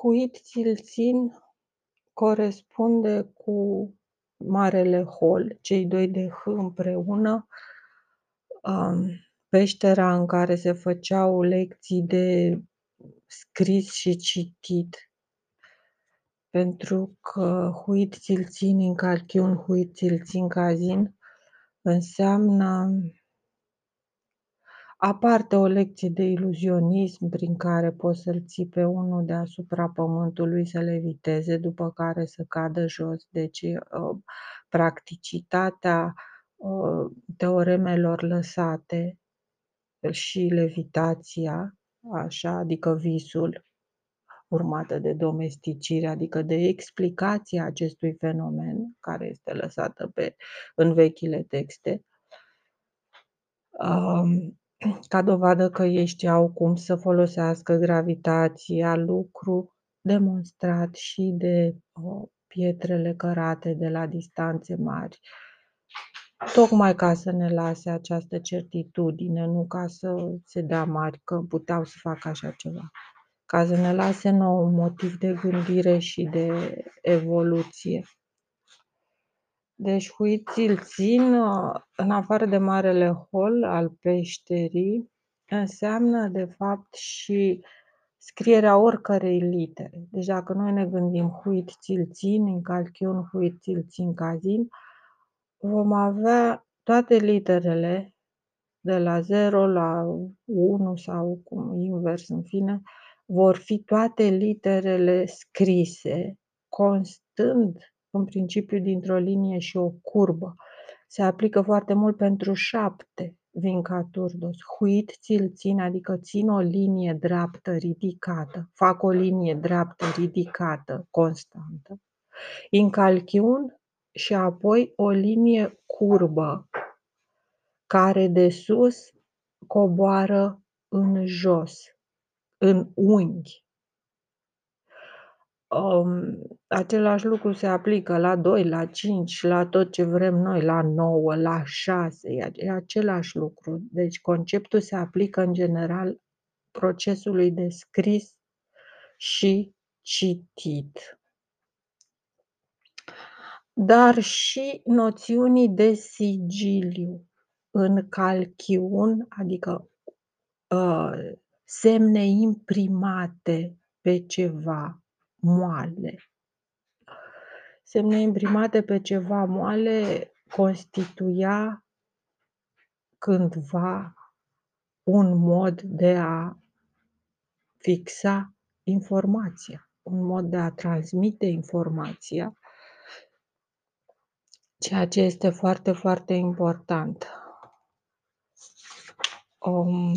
Huit-Țilțin corespunde cu Marele Hol, cei doi de H împreună, um, peștera în care se făceau lecții de scris și citit. Pentru că Huit-Țilțin în calchiun, Huit-Țilțin cazin înseamnă Aparte o lecție de iluzionism prin care poți să-l ții pe unul deasupra pământului să leviteze, după care să cadă jos. Deci uh, practicitatea uh, teoremelor lăsate și levitația, așa, adică visul, urmată de domesticire, adică de explicația acestui fenomen care este lăsată pe, în vechile texte. Um, ca dovadă că ei știau cum să folosească gravitația, lucru demonstrat și de uh, pietrele cărate de la distanțe mari, tocmai ca să ne lase această certitudine, nu ca să se dea mari că puteau să facă așa ceva, ca să ne lase nou un motiv de gândire și de evoluție. Deci huiții țin, în afară de marele hol al peșterii, înseamnă de fapt și scrierea oricărei litere. Deci dacă noi ne gândim huit țin, în calchiun huit țin cazin, vom avea toate literele de la 0 la 1 sau cum invers în fine, vor fi toate literele scrise, constând în principiu dintr-o linie și o curbă. Se aplică foarte mult pentru șapte vincaturdos. Huit ți-l țin, adică țin o linie dreaptă ridicată, fac o linie dreaptă ridicată, constantă. Incalchiun și apoi o linie curbă care de sus coboară în jos, în unghi. Um, același lucru se aplică la 2, la 5, la tot ce vrem noi, la 9, la 6, e același lucru. Deci conceptul se aplică în general procesului de scris și citit. Dar și noțiunii de sigiliu în calchiun, adică uh, semne imprimate pe ceva, moale. Semne imprimate pe ceva moale constituia cândva un mod de a fixa informația, un mod de a transmite informația, ceea ce este foarte, foarte important. Um,